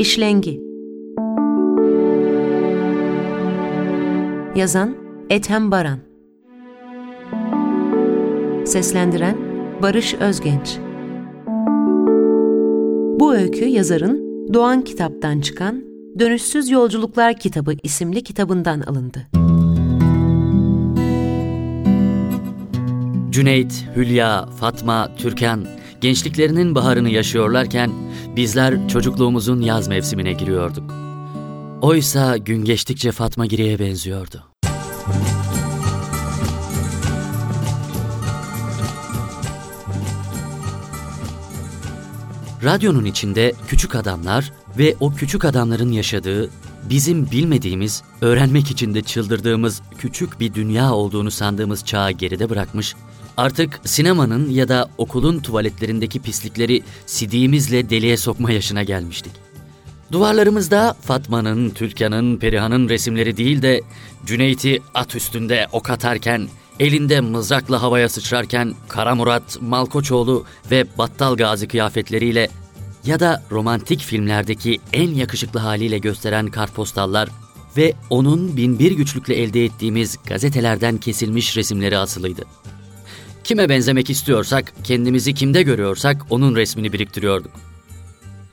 İşlengi. Yazan Ethem Baran. Seslendiren Barış Özgenç. Bu öykü yazarın Doğan Kitap'tan çıkan Dönüşsüz Yolculuklar Kitabı isimli kitabından alındı. Cüneyt, Hülya, Fatma, Türkan gençliklerinin baharını yaşıyorlarken bizler çocukluğumuzun yaz mevsimine giriyorduk. Oysa gün geçtikçe Fatma Giri'ye benziyordu. Radyonun içinde küçük adamlar ve o küçük adamların yaşadığı, bizim bilmediğimiz, öğrenmek için de çıldırdığımız küçük bir dünya olduğunu sandığımız çağı geride bırakmış, artık sinemanın ya da okulun tuvaletlerindeki pislikleri sidiğimizle deliğe sokma yaşına gelmiştik. Duvarlarımızda Fatma'nın, Türkan'ın, Perihan'ın resimleri değil de Cüneyt'i at üstünde ok atarken, elinde mızrakla havaya sıçrarken Kara Murat, Malkoçoğlu ve Battal Gazi kıyafetleriyle ya da romantik filmlerdeki en yakışıklı haliyle gösteren kartpostallar ve onun binbir güçlükle elde ettiğimiz gazetelerden kesilmiş resimleri asılıydı. Kime benzemek istiyorsak, kendimizi kimde görüyorsak onun resmini biriktiriyorduk.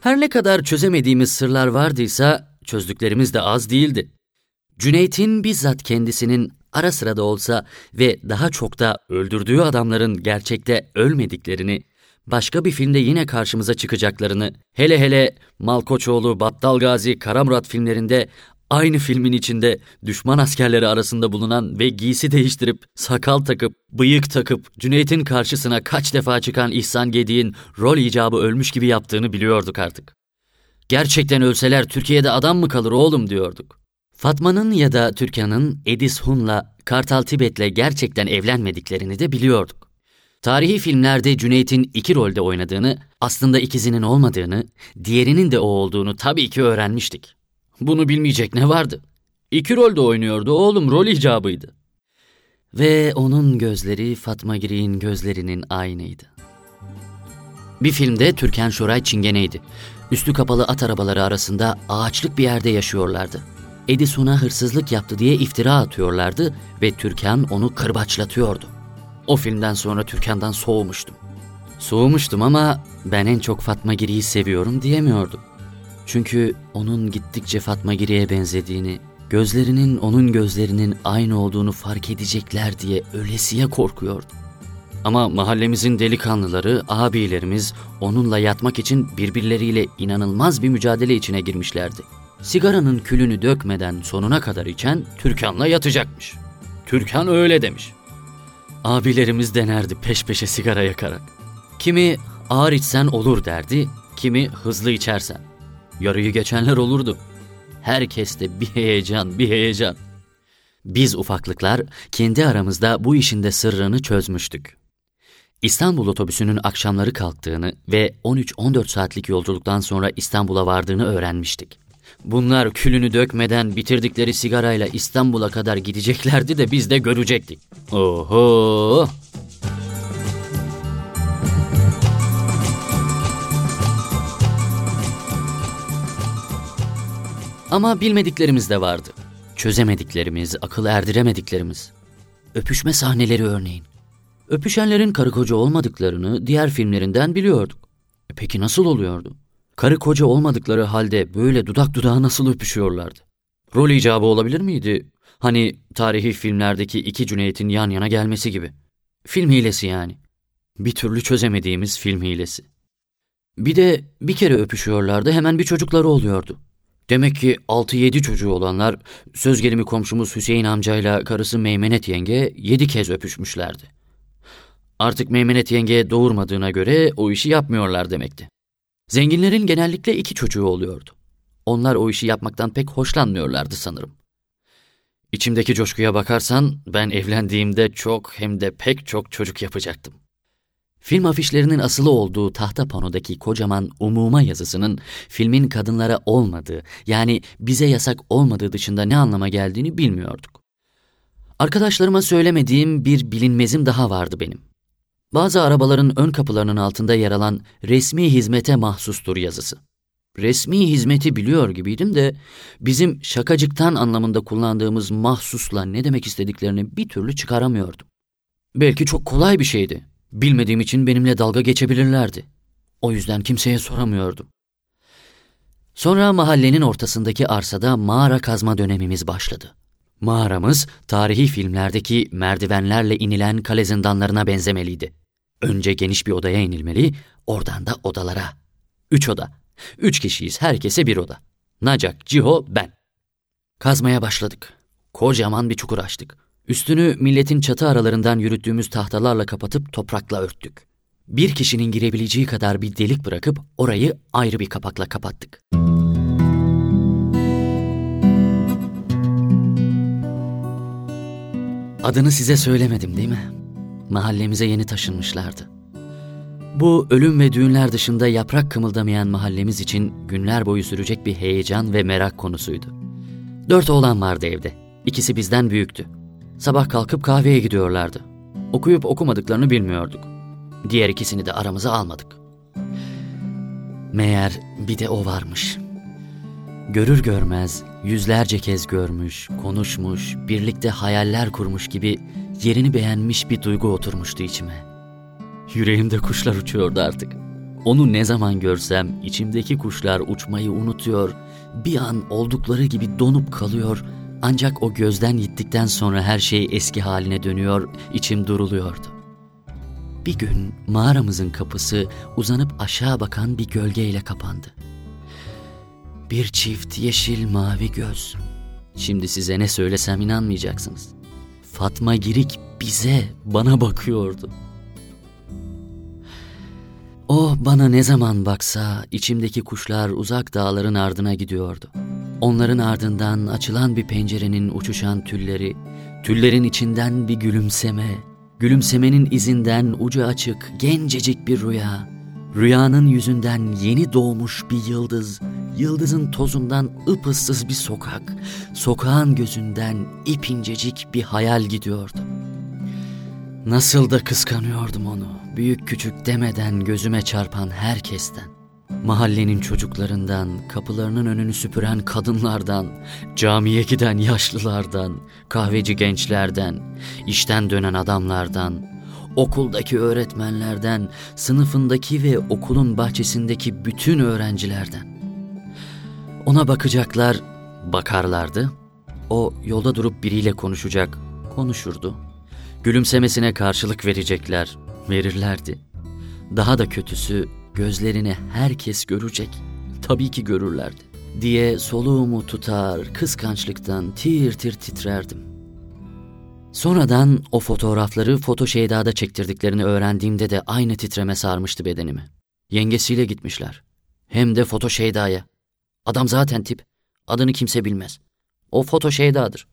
Her ne kadar çözemediğimiz sırlar vardıysa çözdüklerimiz de az değildi. Cüneyt'in bizzat kendisinin ara sıra da olsa ve daha çok da öldürdüğü adamların gerçekte ölmediklerini, başka bir filmde yine karşımıza çıkacaklarını, hele hele Malkoçoğlu, Battal Gazi, Karamurat filmlerinde aynı filmin içinde düşman askerleri arasında bulunan ve giysi değiştirip, sakal takıp, bıyık takıp, Cüneyt'in karşısına kaç defa çıkan İhsan Gedi'nin rol icabı ölmüş gibi yaptığını biliyorduk artık. Gerçekten ölseler Türkiye'de adam mı kalır oğlum diyorduk. Fatma'nın ya da Türkan'ın Edis Hun'la Kartal Tibet'le gerçekten evlenmediklerini de biliyorduk. Tarihi filmlerde Cüneyt'in iki rolde oynadığını, aslında ikizinin olmadığını, diğerinin de o olduğunu tabii ki öğrenmiştik. Bunu bilmeyecek ne vardı? İki rolde oynuyordu oğlum, rol icabıydı. Ve onun gözleri Fatma Giri'nin gözlerinin aynıydı. Bir filmde Türkan Şoray çingeneydi. Üstü kapalı at arabaları arasında ağaçlık bir yerde yaşıyorlardı. Edison'a hırsızlık yaptı diye iftira atıyorlardı ve Türkan onu kırbaçlatıyordu. O filmden sonra Türkan'dan soğumuştum. Soğumuştum ama ben en çok Fatma Giri'yi seviyorum diyemiyordum. Çünkü onun gittikçe Fatma Giri'ye benzediğini, gözlerinin onun gözlerinin aynı olduğunu fark edecekler diye ölesiye korkuyordum. Ama mahallemizin delikanlıları, abilerimiz onunla yatmak için birbirleriyle inanılmaz bir mücadele içine girmişlerdi. Sigaranın külünü dökmeden sonuna kadar içen Türkan'la yatacakmış. Türkan öyle demiş. Abilerimiz denerdi peş peşe sigara yakarak. Kimi ağır içsen olur derdi, kimi hızlı içersen. Yarıyı geçenler olurdu. Herkeste bir heyecan, bir heyecan. Biz ufaklıklar kendi aramızda bu işin de sırrını çözmüştük. İstanbul otobüsünün akşamları kalktığını ve 13-14 saatlik yolculuktan sonra İstanbul'a vardığını öğrenmiştik. Bunlar külünü dökmeden bitirdikleri sigarayla İstanbul'a kadar gideceklerdi de biz de görecektik. Oho! Ama bilmediklerimiz de vardı. Çözemediklerimiz, akıl erdiremediklerimiz. Öpüşme sahneleri örneğin. Öpüşenlerin karı koca olmadıklarını diğer filmlerinden biliyorduk. E peki nasıl oluyordu? Karı koca olmadıkları halde böyle dudak dudağa nasıl öpüşüyorlardı? Rol icabı olabilir miydi? Hani tarihi filmlerdeki iki Cüneyt'in yan yana gelmesi gibi. Film hilesi yani. Bir türlü çözemediğimiz film hilesi. Bir de bir kere öpüşüyorlardı hemen bir çocukları oluyordu. Demek ki 6-7 çocuğu olanlar söz gelimi komşumuz Hüseyin amcayla karısı Meymenet yenge 7 kez öpüşmüşlerdi. Artık Meymenet yenge doğurmadığına göre o işi yapmıyorlar demekti. Zenginlerin genellikle iki çocuğu oluyordu. Onlar o işi yapmaktan pek hoşlanmıyorlardı sanırım. İçimdeki coşkuya bakarsan ben evlendiğimde çok hem de pek çok çocuk yapacaktım. Film afişlerinin asılı olduğu tahta panodaki kocaman umuma yazısının filmin kadınlara olmadığı yani bize yasak olmadığı dışında ne anlama geldiğini bilmiyorduk. Arkadaşlarıma söylemediğim bir bilinmezim daha vardı benim. Bazı arabaların ön kapılarının altında yer alan resmi hizmete mahsustur yazısı. resmi hizmeti biliyor gibiydim de bizim şakacıktan anlamında kullandığımız mahsusla ne demek istediklerini bir türlü çıkaramıyordum. Belki çok kolay bir şeydi. Bilmediğim için benimle dalga geçebilirlerdi. O yüzden kimseye soramıyordum. Sonra mahallenin ortasındaki arsada mağara kazma dönemimiz başladı. Mağaramız tarihi filmlerdeki merdivenlerle inilen kale zindanlarına benzemeliydi. Önce geniş bir odaya inilmeli, oradan da odalara. Üç oda. Üç kişiyiz, herkese bir oda. Nacak, Ciho, ben. Kazmaya başladık. Kocaman bir çukur açtık. Üstünü milletin çatı aralarından yürüttüğümüz tahtalarla kapatıp toprakla örttük. Bir kişinin girebileceği kadar bir delik bırakıp orayı ayrı bir kapakla kapattık. Adını size söylemedim değil mi? Mahallemize yeni taşınmışlardı. Bu ölüm ve düğünler dışında yaprak kımıldamayan mahallemiz için günler boyu sürecek bir heyecan ve merak konusuydu. Dört oğlan vardı evde. İkisi bizden büyüktü. Sabah kalkıp kahveye gidiyorlardı. Okuyup okumadıklarını bilmiyorduk. Diğer ikisini de aramıza almadık. Meğer bir de o varmış. Görür görmez yüzlerce kez görmüş, konuşmuş, birlikte hayaller kurmuş gibi yerini beğenmiş bir duygu oturmuştu içime. Yüreğimde kuşlar uçuyordu artık. Onu ne zaman görsem içimdeki kuşlar uçmayı unutuyor, bir an oldukları gibi donup kalıyor ancak o gözden gittikten sonra her şey eski haline dönüyor, içim duruluyordu. Bir gün mağaramızın kapısı uzanıp aşağı bakan bir gölgeyle kapandı. Bir çift yeşil mavi göz. Şimdi size ne söylesem inanmayacaksınız. Fatma Girik bize, bana bakıyordu. O bana ne zaman baksa içimdeki kuşlar uzak dağların ardına gidiyordu. Onların ardından açılan bir pencerenin uçuşan tülleri, tüllerin içinden bir gülümseme, gülümsemenin izinden ucu açık gencecik bir rüya, rüyanın yüzünden yeni doğmuş bir yıldız, yıldızın tozundan ıpıssız bir sokak, sokağın gözünden ipincecik bir hayal gidiyordu. Nasıl da kıskanıyordum onu, büyük küçük demeden gözüme çarpan herkesten. Mahallenin çocuklarından, kapılarının önünü süpüren kadınlardan, camiye giden yaşlılardan, kahveci gençlerden, işten dönen adamlardan, okuldaki öğretmenlerden, sınıfındaki ve okulun bahçesindeki bütün öğrencilerden. Ona bakacaklar, bakarlardı. O yolda durup biriyle konuşacak, konuşurdu. Gülümsemesine karşılık verecekler, verirlerdi. Daha da kötüsü gözlerini herkes görecek. Tabii ki görürlerdi. Diye soluğumu tutar, kıskançlıktan tir tir titrerdim. Sonradan o fotoğrafları Foto Şeyda'da çektirdiklerini öğrendiğimde de aynı titreme sarmıştı bedenimi. Yengesiyle gitmişler. Hem de Foto Şeyda'ya. Adam zaten tip. Adını kimse bilmez. O Foto Şeyda'dır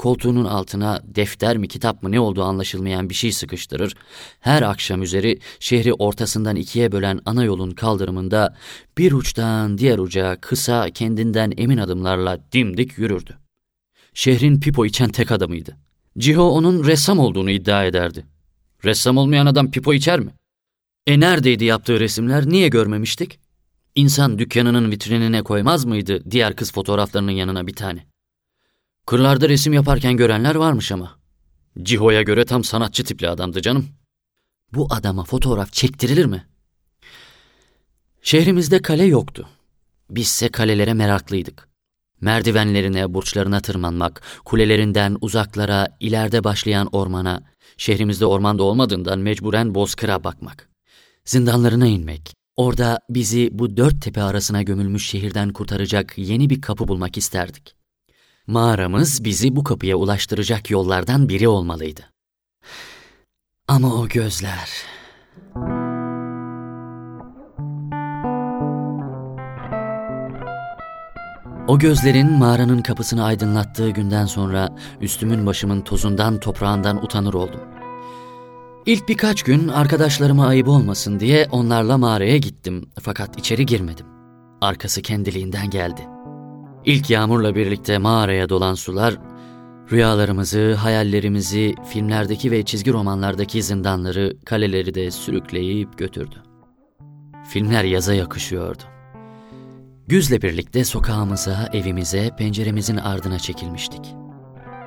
koltuğunun altına defter mi kitap mı ne olduğu anlaşılmayan bir şey sıkıştırır, her akşam üzeri şehri ortasından ikiye bölen ana yolun kaldırımında bir uçtan diğer uca kısa kendinden emin adımlarla dimdik yürürdü. Şehrin pipo içen tek adamıydı. Ciho onun ressam olduğunu iddia ederdi. Ressam olmayan adam pipo içer mi? E neredeydi yaptığı resimler niye görmemiştik? İnsan dükkanının vitrinine koymaz mıydı diğer kız fotoğraflarının yanına bir tane? Kırlarda resim yaparken görenler varmış ama. Ciho'ya göre tam sanatçı tipli adamdı canım. Bu adama fotoğraf çektirilir mi? Şehrimizde kale yoktu. Bizse kalelere meraklıydık. Merdivenlerine, burçlarına tırmanmak, kulelerinden uzaklara, ileride başlayan ormana, şehrimizde ormanda olmadığından mecburen bozkıra bakmak. Zindanlarına inmek, orada bizi bu dört tepe arasına gömülmüş şehirden kurtaracak yeni bir kapı bulmak isterdik. Mağaramız bizi bu kapıya ulaştıracak yollardan biri olmalıydı. Ama o gözler... O gözlerin mağaranın kapısını aydınlattığı günden sonra üstümün başımın tozundan toprağından utanır oldum. İlk birkaç gün arkadaşlarıma ayıp olmasın diye onlarla mağaraya gittim fakat içeri girmedim. Arkası kendiliğinden geldi.'' İlk yağmurla birlikte mağaraya dolan sular, rüyalarımızı, hayallerimizi, filmlerdeki ve çizgi romanlardaki zindanları, kaleleri de sürükleyip götürdü. Filmler yaza yakışıyordu. Güzle birlikte sokağımıza, evimize, penceremizin ardına çekilmiştik.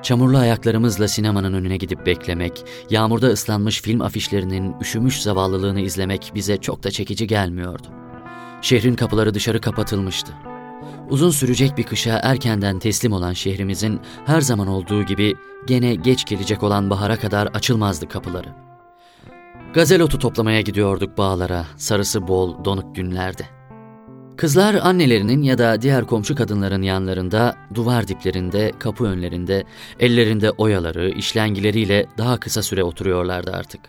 Çamurlu ayaklarımızla sinemanın önüne gidip beklemek, yağmurda ıslanmış film afişlerinin üşümüş zavallılığını izlemek bize çok da çekici gelmiyordu. Şehrin kapıları dışarı kapatılmıştı. Uzun sürecek bir kışa erkenden teslim olan şehrimizin her zaman olduğu gibi gene geç gelecek olan bahara kadar açılmazdı kapıları. Gazel otu toplamaya gidiyorduk bağlara, sarısı bol, donuk günlerde. Kızlar annelerinin ya da diğer komşu kadınların yanlarında, duvar diplerinde, kapı önlerinde, ellerinde oyaları, işlengileriyle daha kısa süre oturuyorlardı artık.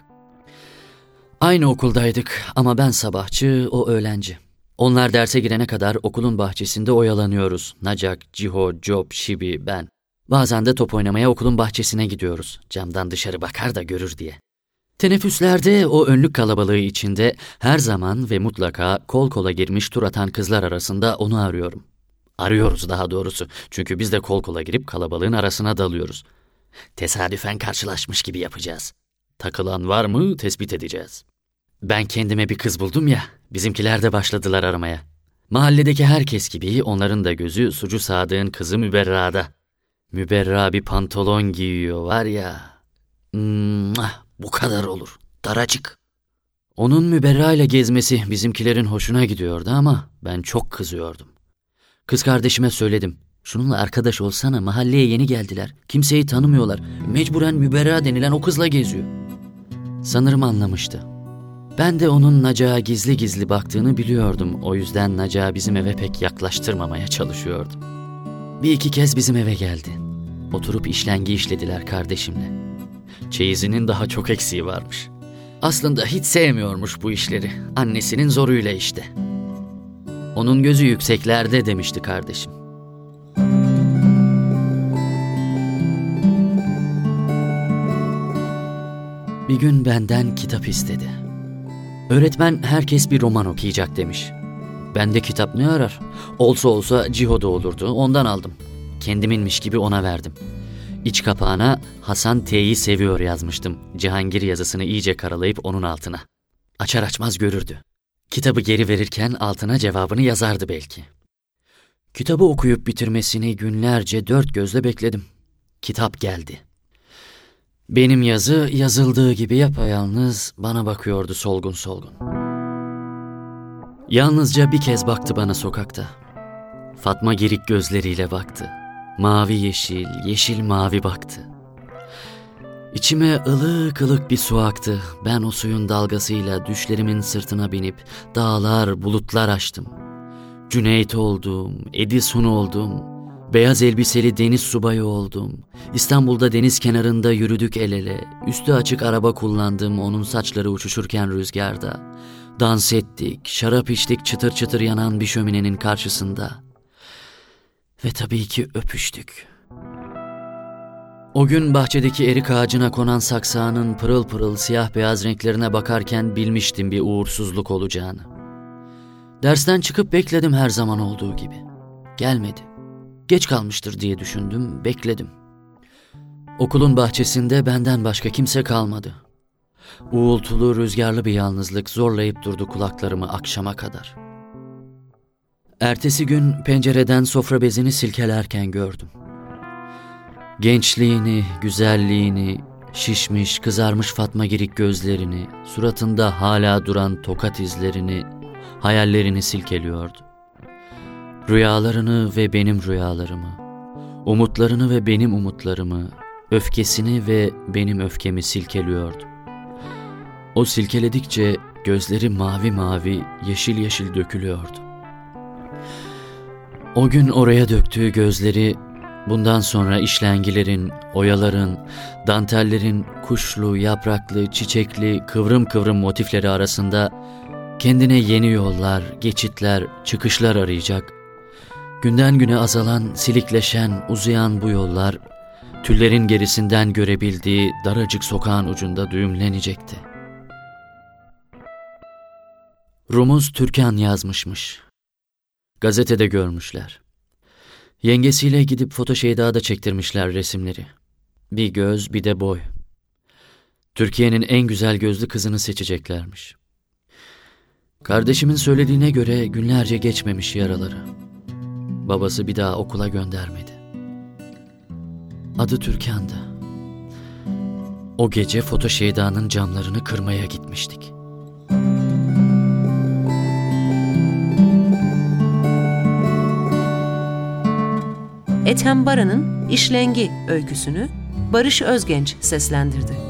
Aynı okuldaydık ama ben sabahçı, o öğlenci. Onlar derse girene kadar okulun bahçesinde oyalanıyoruz. Nacak, Ciho, Job, Şibi, ben. Bazen de top oynamaya okulun bahçesine gidiyoruz. Camdan dışarı bakar da görür diye. Teneffüslerde o önlük kalabalığı içinde her zaman ve mutlaka kol kola girmiş tur atan kızlar arasında onu arıyorum. Arıyoruz daha doğrusu. Çünkü biz de kol kola girip kalabalığın arasına dalıyoruz. Tesadüfen karşılaşmış gibi yapacağız. Takılan var mı tespit edeceğiz. Ben kendime bir kız buldum ya, bizimkiler de başladılar aramaya. Mahalledeki herkes gibi onların da gözü Sucu Sadık'ın kızı Müberra'da. Müberra bir pantolon giyiyor var ya. Mwah, bu kadar olur. Daracık. Onun Müberra ile gezmesi bizimkilerin hoşuna gidiyordu ama ben çok kızıyordum. Kız kardeşime söyledim. Şununla arkadaş olsana mahalleye yeni geldiler. Kimseyi tanımıyorlar. Mecburen Müberra denilen o kızla geziyor. Sanırım anlamıştı. Ben de onun Naca'ya gizli gizli baktığını biliyordum. O yüzden Naca'yı bizim eve pek yaklaştırmamaya çalışıyordum. Bir iki kez bizim eve geldi. Oturup işlengi işlediler kardeşimle. Çeyizinin daha çok eksiği varmış. Aslında hiç sevmiyormuş bu işleri. Annesinin zoruyla işte. Onun gözü yükseklerde demişti kardeşim. Bir gün benden kitap istedi. Öğretmen herkes bir roman okuyacak demiş. Ben de kitap ne arar? Olsa olsa Ciho'da olurdu ondan aldım. Kendiminmiş gibi ona verdim. İç kapağına Hasan T'yi seviyor yazmıştım. Cihangir yazısını iyice karalayıp onun altına. Açar açmaz görürdü. Kitabı geri verirken altına cevabını yazardı belki. Kitabı okuyup bitirmesini günlerce dört gözle bekledim. Kitap geldi. Benim yazı yazıldığı gibi yapayalnız bana bakıyordu solgun solgun. Yalnızca bir kez baktı bana sokakta. Fatma girik gözleriyle baktı. Mavi yeşil, yeşil mavi baktı. İçime ılık ılık bir su aktı. Ben o suyun dalgasıyla düşlerimin sırtına binip dağlar, bulutlar açtım. Cüneyt oldum, Edison oldum, beyaz elbiseli deniz subayı oldum. İstanbul'da deniz kenarında yürüdük el ele. Üstü açık araba kullandım onun saçları uçuşurken rüzgarda. Dans ettik, şarap içtik çıtır çıtır yanan bir şöminenin karşısında. Ve tabii ki öpüştük. O gün bahçedeki erik ağacına konan saksağının pırıl pırıl siyah beyaz renklerine bakarken bilmiştim bir uğursuzluk olacağını. Dersten çıkıp bekledim her zaman olduğu gibi. Gelmedi. Geç kalmıştır diye düşündüm, bekledim. Okulun bahçesinde benden başka kimse kalmadı. Uğultulu, rüzgarlı bir yalnızlık zorlayıp durdu kulaklarımı akşama kadar. Ertesi gün pencereden sofra bezini silkelerken gördüm. Gençliğini, güzelliğini, şişmiş, kızarmış Fatma Girik gözlerini, suratında hala duran tokat izlerini, hayallerini silkeliyordu. Rüyalarını ve benim rüyalarımı, umutlarını ve benim umutlarımı, öfkesini ve benim öfkemi silkeliyordu. O silkeledikçe gözleri mavi mavi, yeşil yeşil dökülüyordu. O gün oraya döktüğü gözleri bundan sonra işlengilerin, oyaların, dantellerin kuşlu, yapraklı, çiçekli, kıvrım kıvrım motifleri arasında kendine yeni yollar, geçitler, çıkışlar arayacak. Günden güne azalan, silikleşen, uzayan bu yollar tüllerin gerisinden görebildiği daracık sokağın ucunda düğümlenecekti. Rumuz Türkan yazmışmış. Gazetede görmüşler. Yengesiyle gidip foto şeydada çektirmişler resimleri. Bir göz bir de boy. Türkiye'nin en güzel gözlü kızını seçeceklermiş. Kardeşimin söylediğine göre günlerce geçmemiş yaraları. Babası bir daha okula göndermedi. Adı Türkan'dı. O gece Foto Şeyda'nın camlarını kırmaya gitmiştik. Ethem Baran'ın İşlengi öyküsünü Barış Özgenç seslendirdi.